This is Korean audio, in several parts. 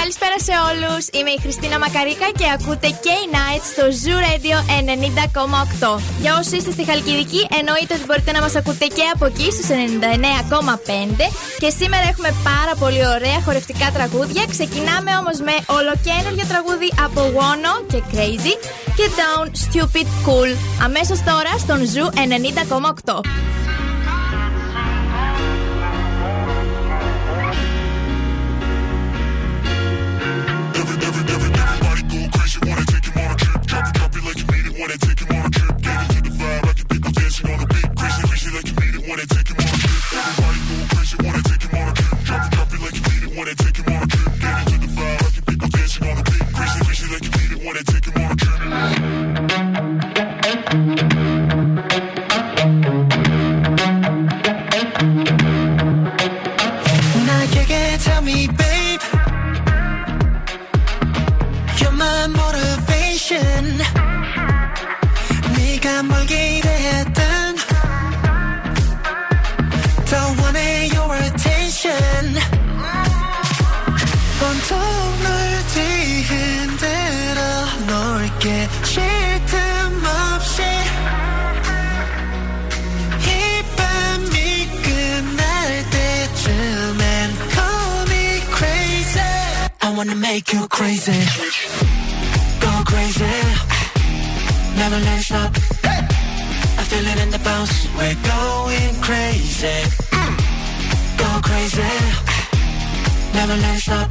Καλησπέρα σε όλους. Είμαι η Χριστίνα Μακαρίκα και ακούτε K-Night στο Zoo Radio 90,8. Για όσοι είστε στη Χαλκιδική, εννοείται ότι μπορείτε να μας ακούτε και από εκεί στους 99,5. Και σήμερα έχουμε πάρα πολύ ωραία χορευτικά τραγούδια. Ξεκινάμε όμως με ολοκένουργιο τραγούδι από Wono και Crazy Get down, stupid, cool. Αμέσω τώρα στον Ζου 90,8. when I take him on a trip. Get into the vibe, I can pick dancing on the beat. Wanna take him on a trip. Wanna make you crazy Go crazy Never let it stop I feel it in the bounce We're going crazy Go crazy Never let it stop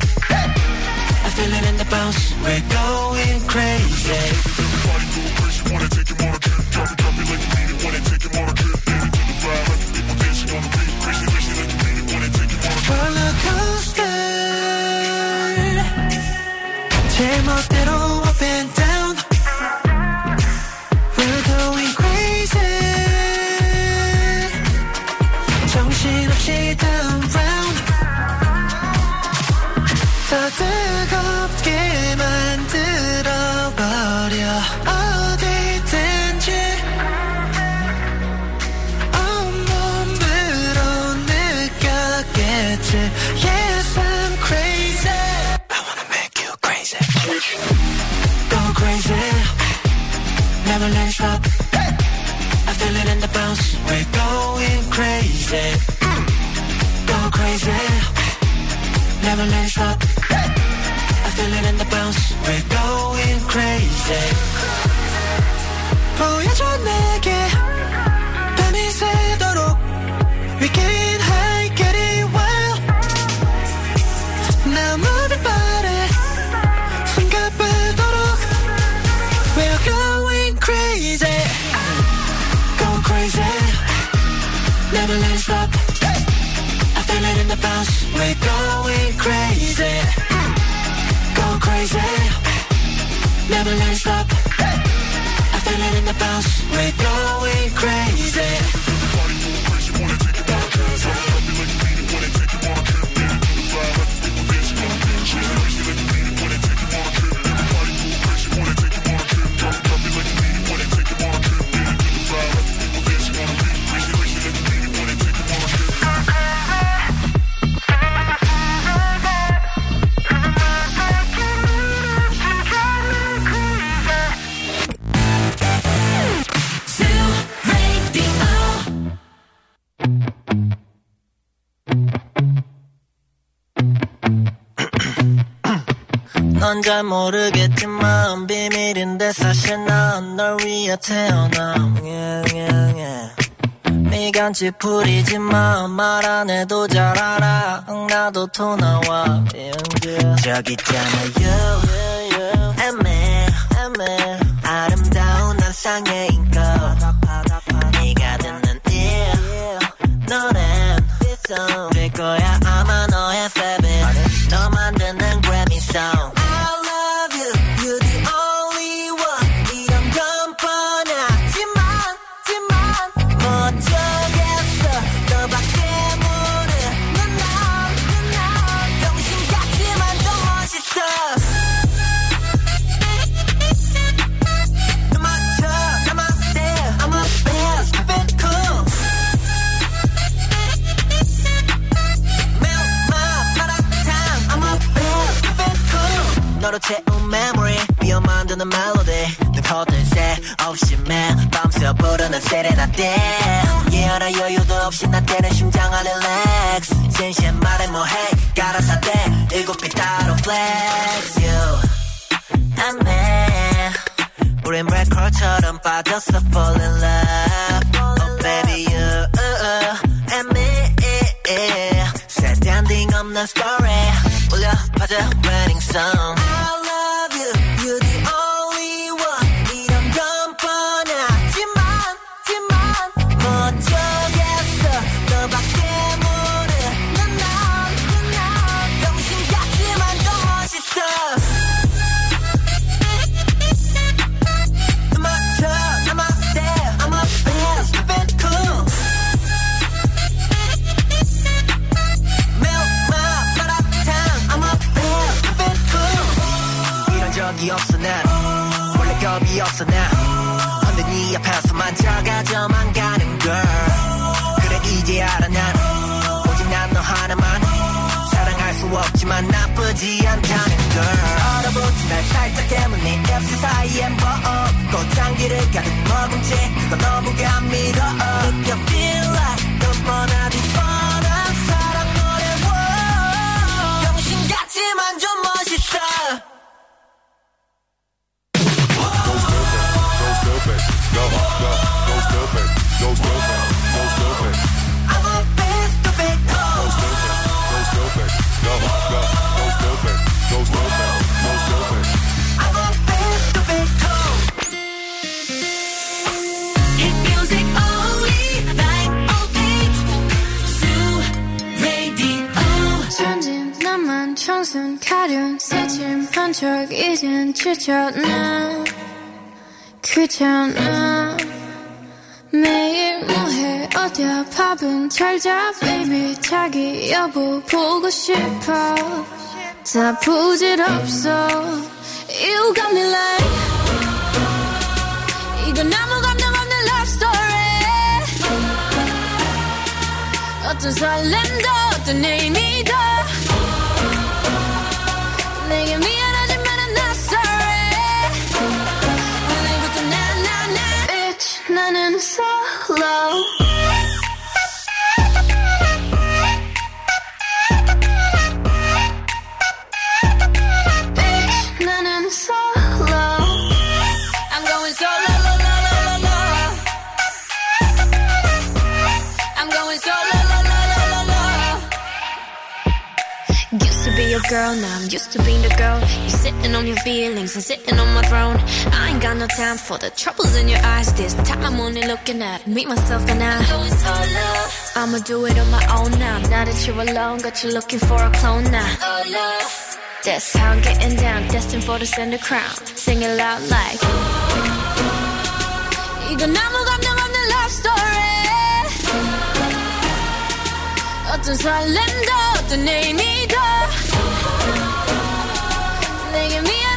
I feel it in the bounce We're going crazy Everybody go crazy, wanna take on a. Drop it, drop it like you need it, wanna take on a into the the. Crazy, crazy like you need it, wanna take on a. 뜨겁게 만들어버려 어디든지 온몸으로 느꼈겠지 Yes I'm crazy I wanna make you crazy Go crazy Never let it stop I feel it in the bounce We're going crazy say Stop. I feel it in the bounce. We're going crazy 잘 모르겠지만 비밀인데 사실 난 널 위해 태어남 yeah, yeah, yeah. 미간치 풀이지만 말 안 해도 잘 알아. 응, 나도 토 나와. 저기 있잖아요 애매 애매 아름다운 한상의 인거 너로 채운 memory 비어 만드는 멜로디 늘 거들 새 없이 맨 밤새 부르는 세레나데 yeah 알아 여유도 없이 나 때는 심장아 relax 진심 말해 뭐해 갈아서 대 일곱 빛 따로 flex you I'm mad 우린 래퍼처럼 빠졌어 fall in love oh baby you uh, uh, and me set standing on the story 울려 퍼져 wedding song 꽃향기를 가득 머금 채. 그거 너무 감미로워. 느껴 feel like 또 뻔하디 뻔한 사랑 노래 같지만 좀 이젠 지쳤나? 귀찮아? 매일 뭐해? 어디야? 밥은 잘자 baby. 자기 여보 보고 싶어. 다 부질없어. You got me like 이건 아무 감정 없는 love story. 어떤 설렘도 어떤 의미도 내게 미 Love. your girl, now I'm used to being the girl. You're sitting on your feelings and sitting on my throne. I ain't got no time for the troubles in your eyes. This time I'm only looking at me, myself, and I. I'ma do it on my own now. Now that you're alone, got you looking for a clone now. That's how I'm getting down, destined for the center crown. Sing it loud like. 이건 아무 감정 없는 love story. 어떤 설렘도 어떤 의미 taking me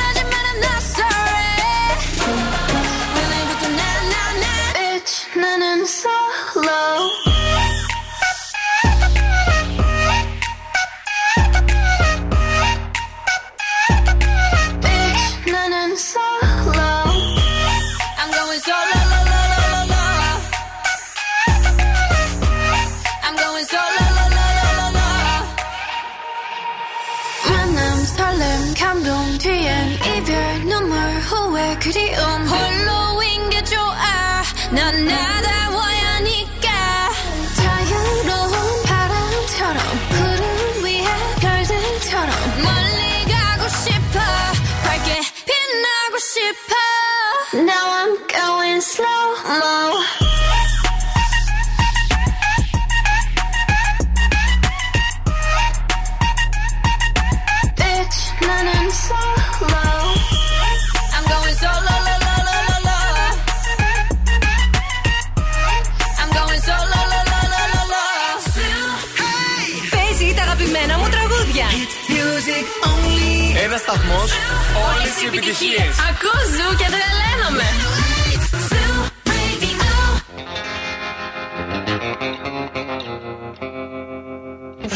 επιτυχίες. Ακούς Ζου και τρελαίνομαι.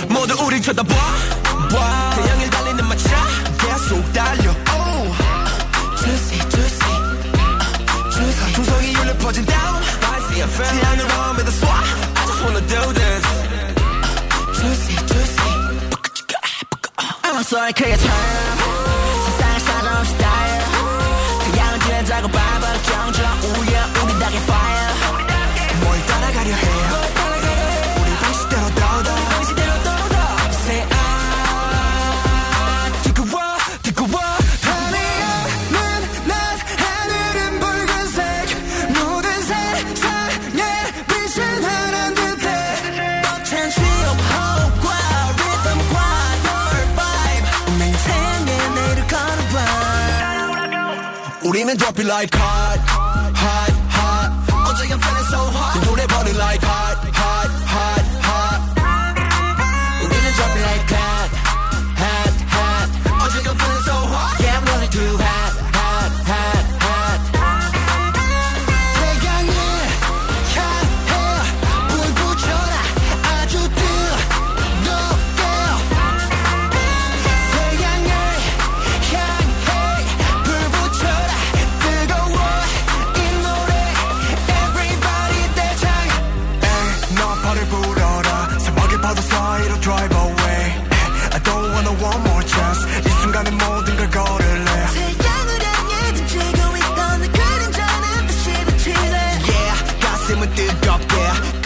모두 우리 쳐다봐 태양을 달리는 마차 계속 달려 Juicy juicy Juicy 풍성이 울려 퍼진 down. Spicy and fresh 태양을 밤에 다 쏴 I just wanna do this. Juicy juicy I'm sorry, could you turn and drop it like hot.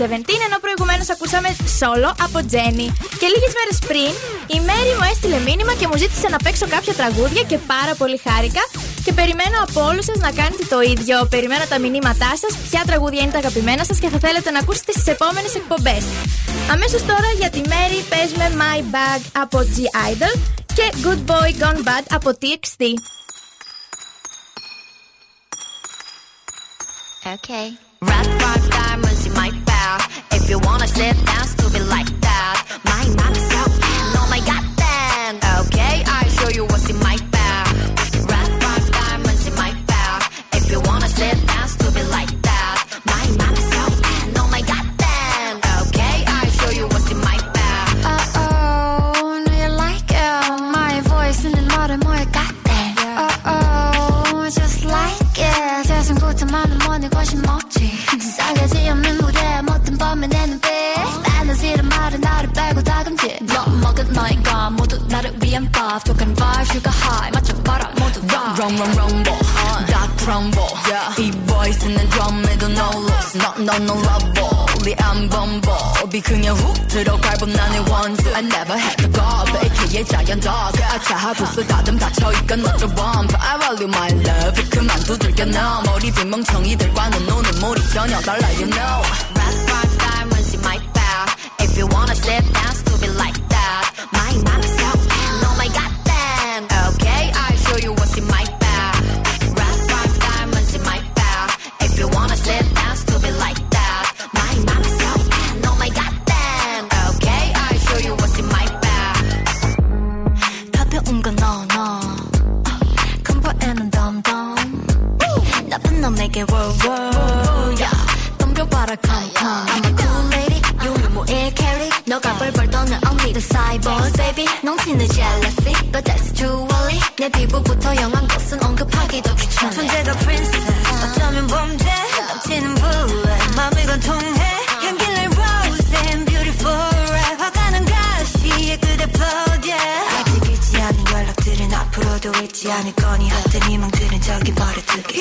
Seventeen, ενώ προηγουμένως ακούσαμε solo από Jenny. Και λίγες μέρες πριν, η Μέρη μου έστειλε μήνυμα και μου ζήτησε να παίξω κάποια τραγούδια και πάρα πολύ χάρηκα. Και περιμένω από όλους σας να κάνετε το ίδιο. Περιμένω τα μηνύματά σας, ποια τραγούδια είναι τα αγαπημένα σας και θα θέλετε να ακούσετε στις επόμενες εκπομπές. Αμέσως τώρα για τη Μέρη παίζουμε My Bag από G Idol και Good Boy Gone Bad από TXT. Okay. Rock, rock, diamonds, 다투스 다듬 다쳐있건 너좀 bump I value my love. 그만 두들겨 너 머리 빈 멍청이들과는 노는 몰이 전혀 달라 you know 않을 거니 하여튼 희망 드는 저기 버려두게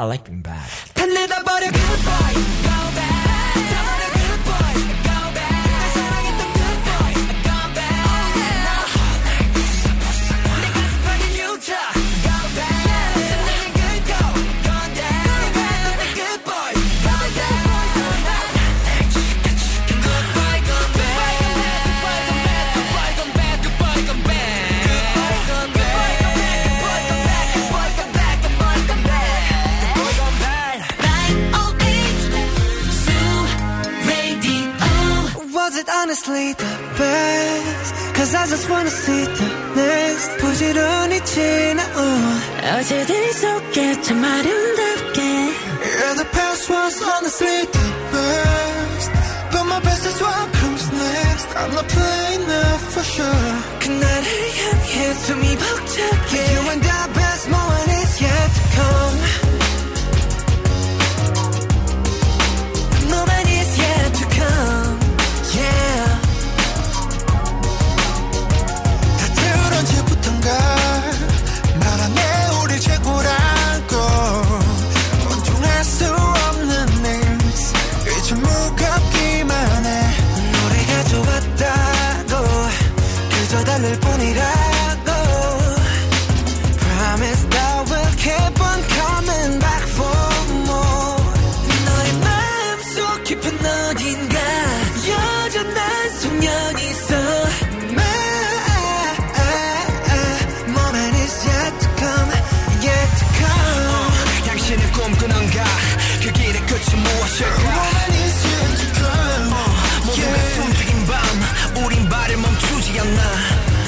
I like being bad. best. Cause I just wanna see the next. 부지런히 지나온 어제들이 속에 참 아름답게. Yeah the past was honestly the best. But my best is what comes next. I'm not playing now for sure. 그날을 향해 숨이 벅차게. You and I best moment 무엇일까 영원한 이 순간 어, 모두가 yeah. 숨죽인 밤 우린 발을 멈추지 않나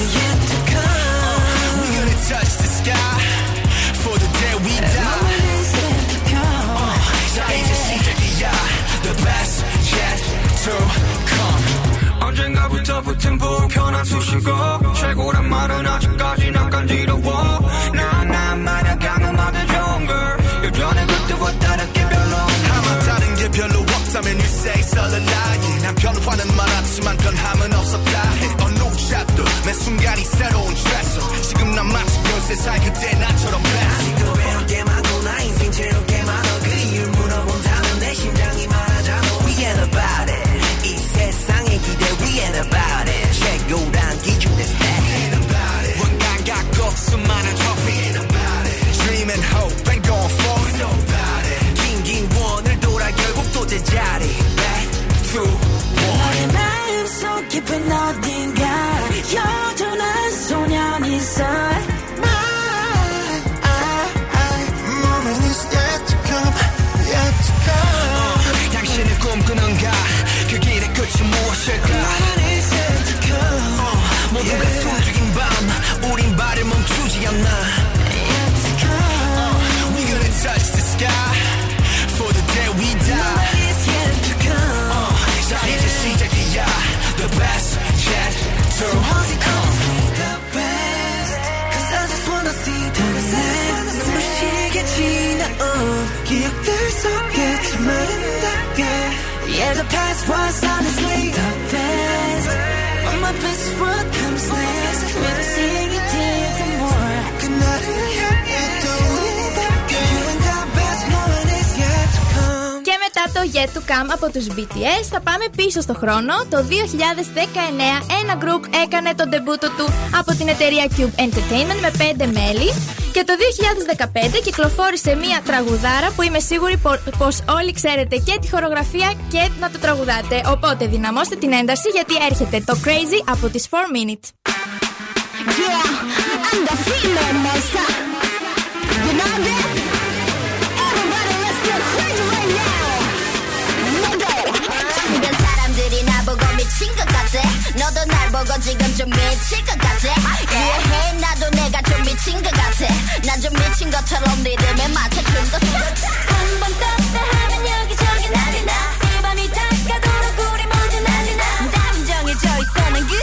Yet to come uh, We're gonna touch the sky For the day we die 영원한 이 순간 어, 자 이제 시작이야 The best yet to come 언젠가부터 붙은 불편한 수식어 최고란 말은 아직까지 난 간지러워 별로 없다면 you say 썰은 나이 난 변화는 많았지만 변함은 없었다 해. 어느 샷도 매 순간이 새로운 트레서 지금 난 마치 그 연세 살 그때 나처럼 b Yeah, the past was honestly Για To Come από τους BTS θα πάμε πίσω στο χρόνο. Το 2019 ένα group έκανε τον τεμπούτο του από την εταιρεία Cube Entertainment με 5 μέλη και το 2015 κυκλοφόρησε μία τραγουδάρα που είμαι σίγουρη πως όλοι ξέρετε και τη χορογραφία και να το τραγουδάτε. Οπότε δυναμώστε την ένταση γιατί έρχεται το Crazy από τις 4 minutes. Yeah, 미친 것 같아. 너도 날 보고 지금 좀 미칠 것 같아. 이해해? 나도 내가 좀 미친 것 같아. 난 좀 미친 것처럼 리듬에 맞춰준 것 같아 한번 떴다 하면 여기저기 난리 나이 밤이 다 가도록 우리 모두 난리나. 남정해져 있어. 난 그.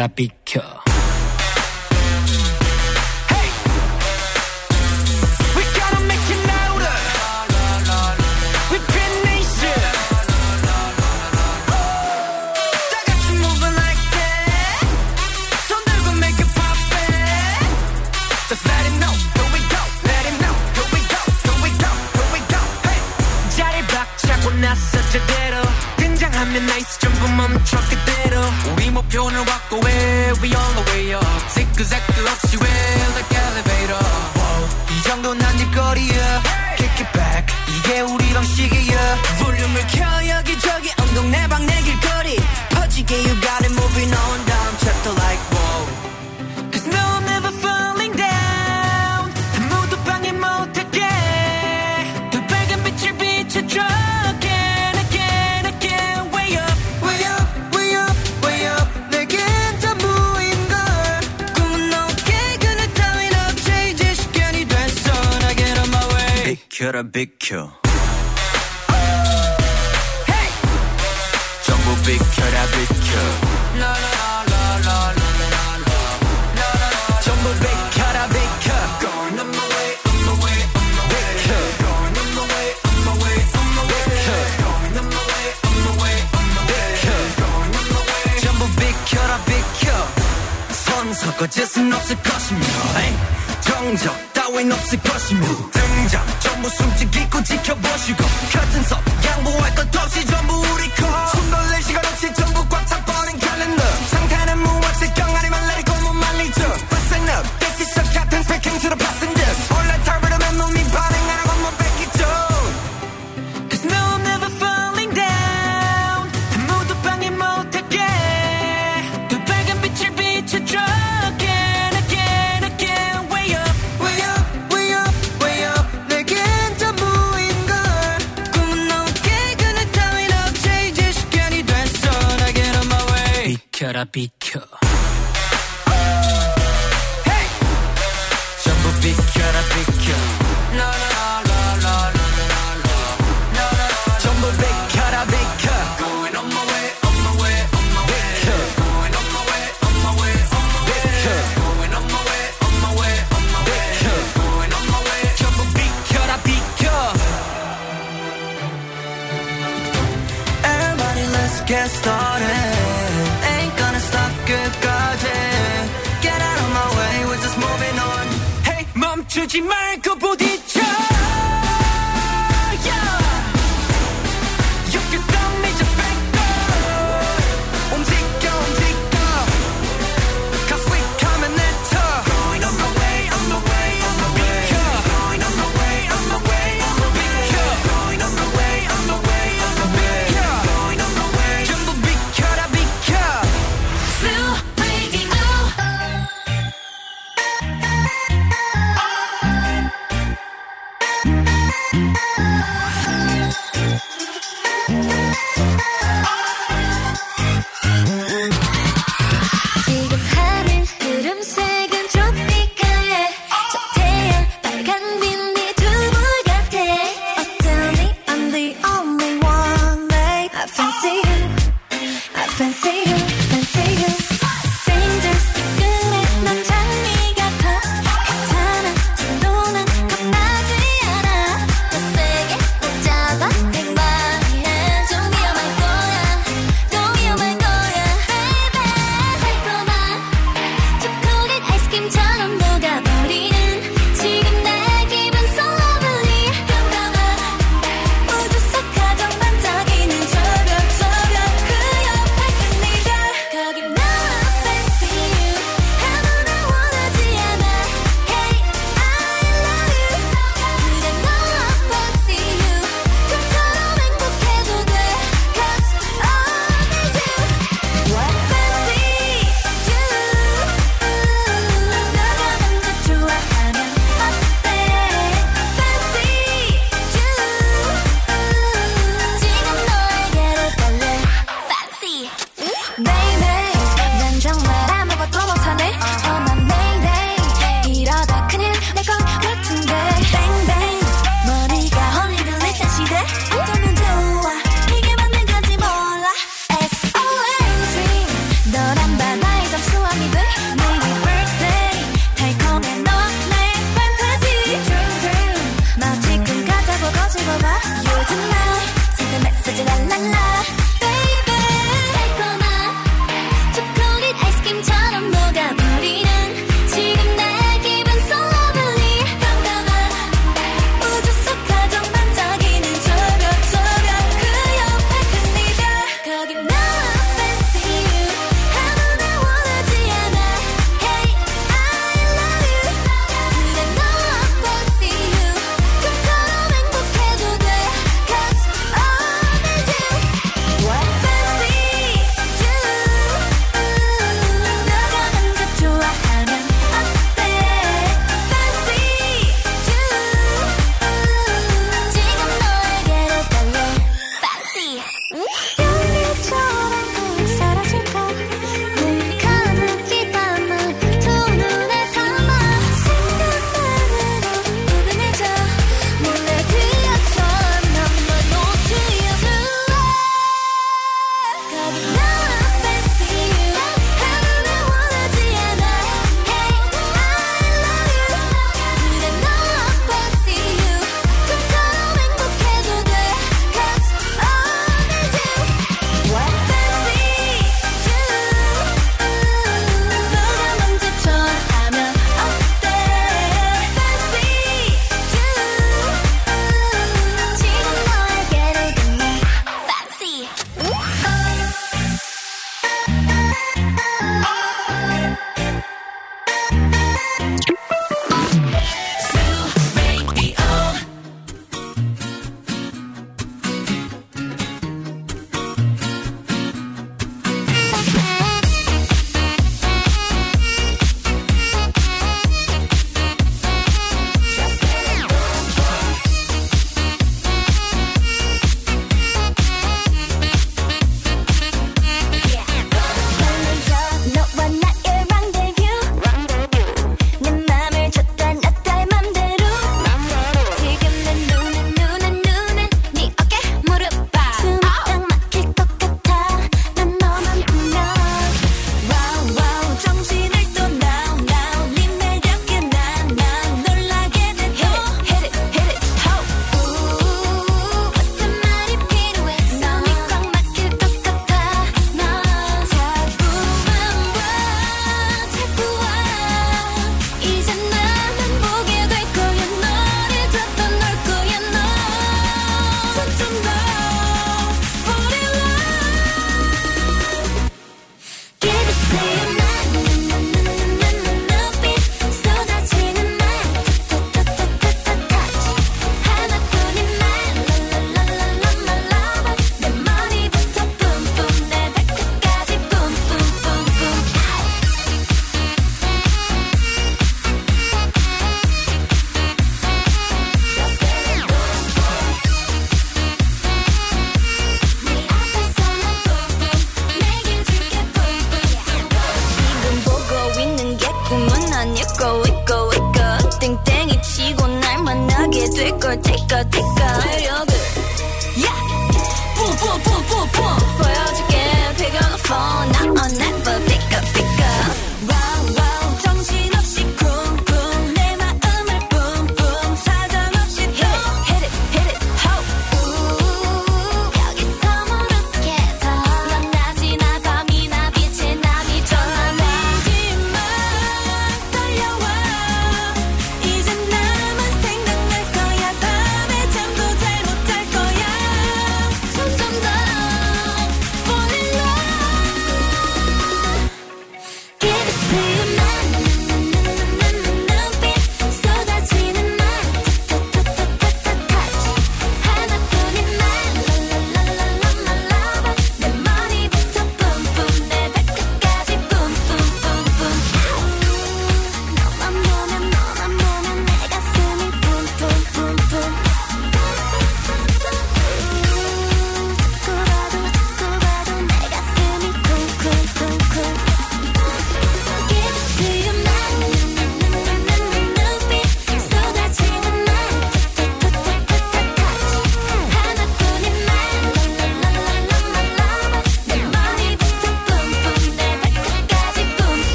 but be. 비켜라 비켜. 전부 비켜라 비켜. 거짓은 없을 것이며 정적 따윈 없을 것이며 등장. 전부 숨지기고 지켜보시고. 같은 섭 양보할 것 없이 전부 우리 컷 주지 말고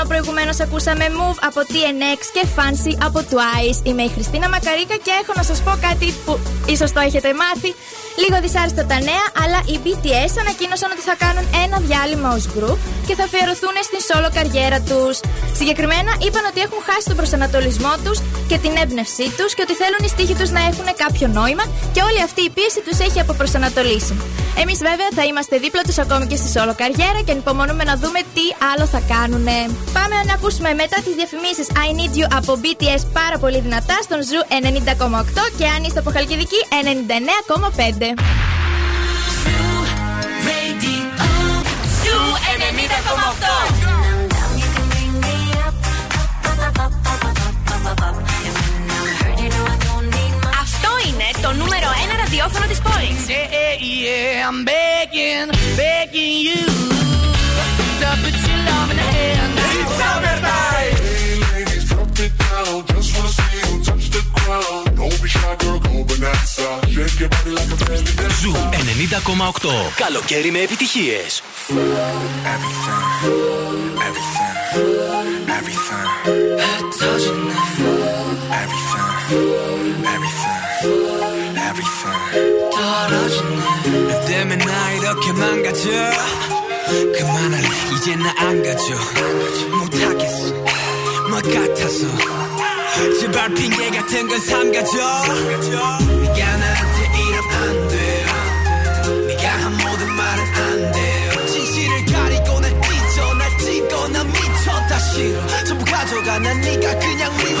ενώ προηγουμένως ακούσαμε Move από TNX και Fancy από Twice. Είμαι η Χριστίνα Μακαρίκα και έχω να σας πω κάτι που ίσως το έχετε μάθει. Λίγο δυσάρεστα τα νέα, αλλά οι BTS ανακοίνωσαν ότι θα κάνουν ένα διάλειμμα ως group και θα αφιερωθούν στην solo καριέρα τους. Συγκεκριμένα είπαν ότι έχουν χάσει τον προσανατολισμό τους και την έμπνευσή τους και ότι θέλουν οι στίχοι τους να έχουν κάποιο νόημα και όλη αυτή η πίεση τους έχει αποπροσανατολίσει. Εμείς βέβαια θα είμαστε δίπλα τους ακόμη και στη solo καριέρα και ανυπομονούμε να δούμε τι άλλο θα κάνουν. Πάμε να ακούσουμε μετά τις διαφημίσεις I Need You από BTS πάρα πολύ δυνατά στον Ζου 90,8 και αν είστε από Χαλκιδική 99,5. Ζου 90,8 1 ραδιόφωνο της πόλης. Yeah, yeah, I'm begging, begging you to put your love in the hand. It's summertime. Hey ladies, drop it down. Just wanna see you touch the ground. Don't be shy, girl, go bonanza. Shake your body like a belly dancer. Ζου 90,8. Καλοκαίρι με επιτυχίες. Everything, everything, everything, touching me. everything, everything, everything. 떨어지네. 너 때문에 나 이렇게 망가져. 그만할래. 이제 나 안 가져. 못하겠어. 뭐 같아서. 제발 핑계 같은 건 삼가져. 네가 나한테 이러면 안돼 네가 한 모든 말은 안돼 진실을 가리고 날 찢어. 날 찢고 난 미쳐. 다 싫어. 전부 가져가. 난 네가 그냥 미워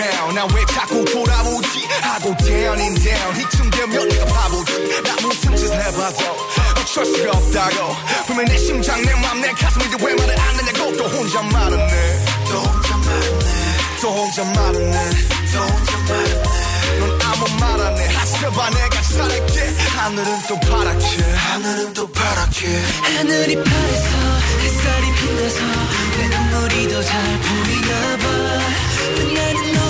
round and round 나왜 자꾸 돌아오지? 하고 down and down 이쯤 되면 내가 바보지. 나 무슨 짓을 해봐도 어쩔 수가 없다고. 분명 내 심장 내 맘 내 가슴인데 왜 말을 안 하냐고. 또 혼자 말았네. 또 혼자 말았네. 또 혼자 말았네. 또 혼자 말았네. 넌 아무 말 안 해. 하셔봐 내가 잘할게. 하늘은 또 파랗게. 하늘은 또 파랗게. 하늘이 파래서 햇살이 빛나서 내 눈물이 더 잘 보이나 봐. 나는 왜하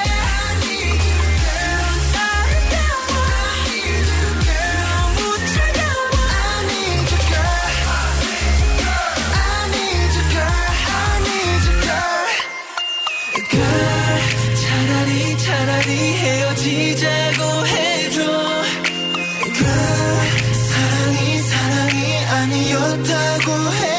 차라리 헤어지자고 해줘 그 사랑이 사랑이 아니었다고 해.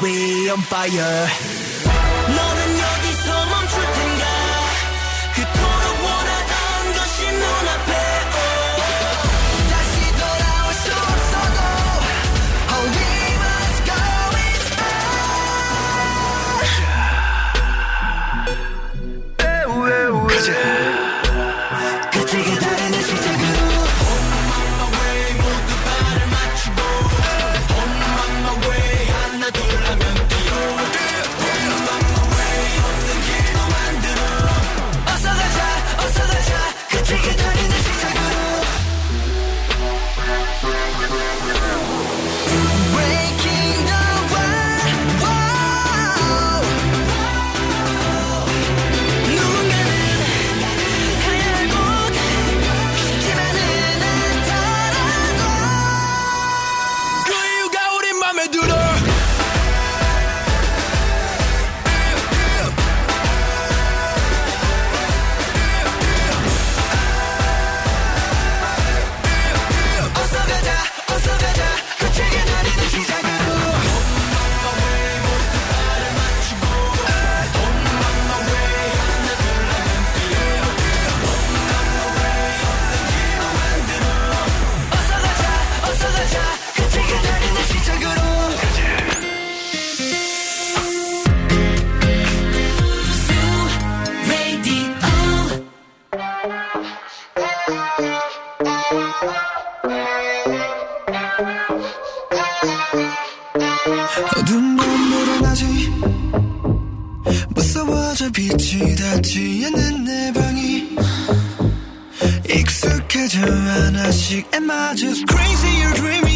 We on fire. 어두운 밤보다 낮이 무서워져 빛이 닿지 않는 내 방이 익숙해져 하나씩 Am I just crazy or dreaming.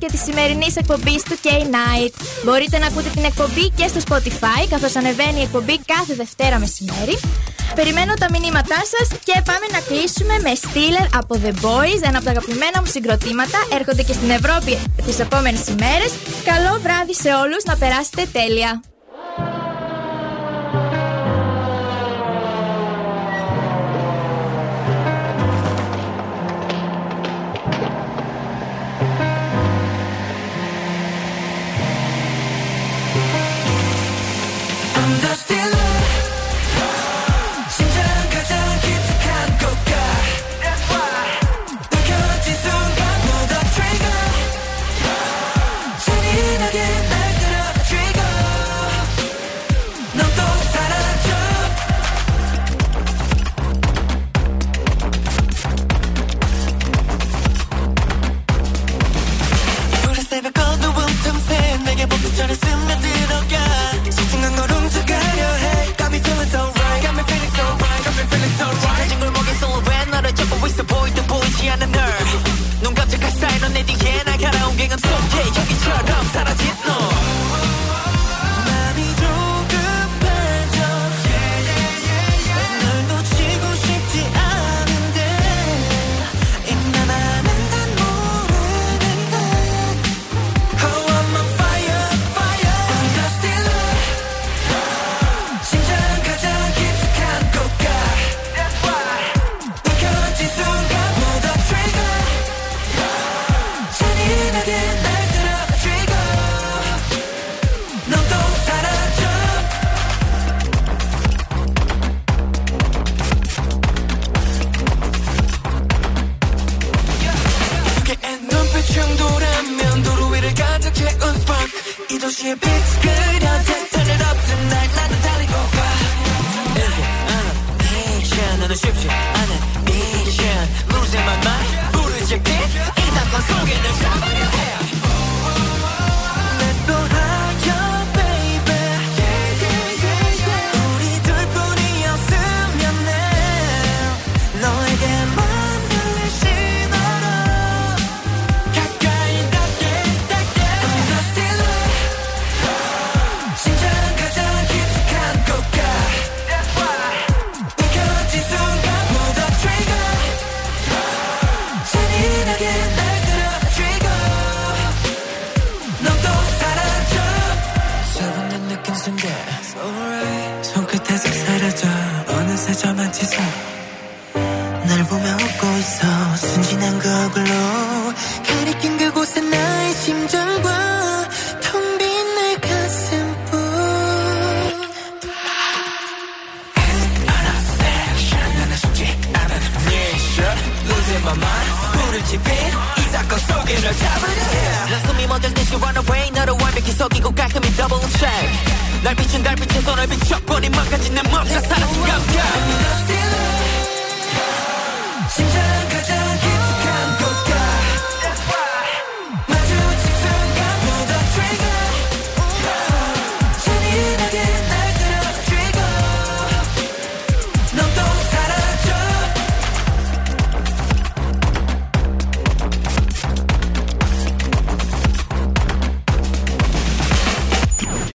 και τη σημερινή εκπομπή του K-Night. Μπορείτε να ακούτε την εκπομπή και στο Spotify, καθώς ανεβαίνει η εκπομπή κάθε Δευτέρα μεσημέρι. Περιμένω τα μηνύματά σας και πάμε να κλείσουμε με Steeler από The Boys, ένα από τα αγαπημένα μου συγκροτήματα. Έρχονται και στην Ευρώπη τις επόμενες ημέρες. Καλό βράδυ σε όλους, να περάσετε τέλεια.